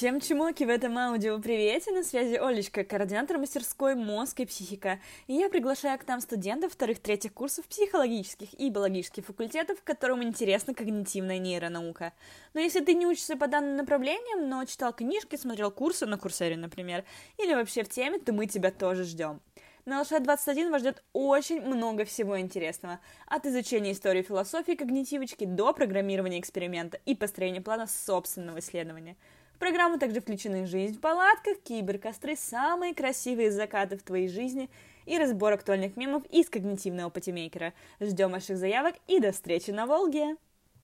Всем чмоки в этом аудио привете, на связи Олечка, координатор мастерской «Мозг и психика», и я приглашаю к нам студентов вторых-третьих курсов психологических и биологических факультетов, которым интересна когнитивная нейронаука. Но если ты не учишься по данным направлениям, но читал книжки, смотрел курсы на Курсере, например, или вообще в теме, то мы тебя тоже ждем. На ЛШ-21 вас ждет очень много всего интересного. От изучения истории философии когнитивочки до программирования эксперимента и построения плана собственного исследования – программу также включены жизнь в палатках, киберкостры, самые красивые закаты в твоей жизни и разбор актуальных мемов из когнитивного патимейкера. Ждем ваших заявок и до встречи на Волге!